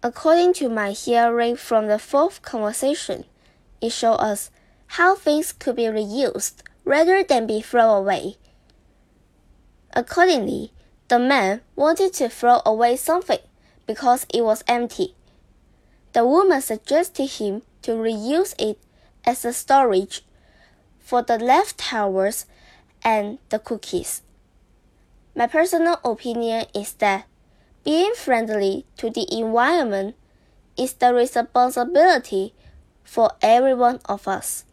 According to my hearing from the fourth conversation, it showed us how things could be reused rather than be thrown away. Accordingly, the man wanted to throw away something because it was empty. The woman suggested him to reuse it as a storage for the leftovers and the cookies. My personal opinion is that being friendly to the environment is the responsibility for every one of us.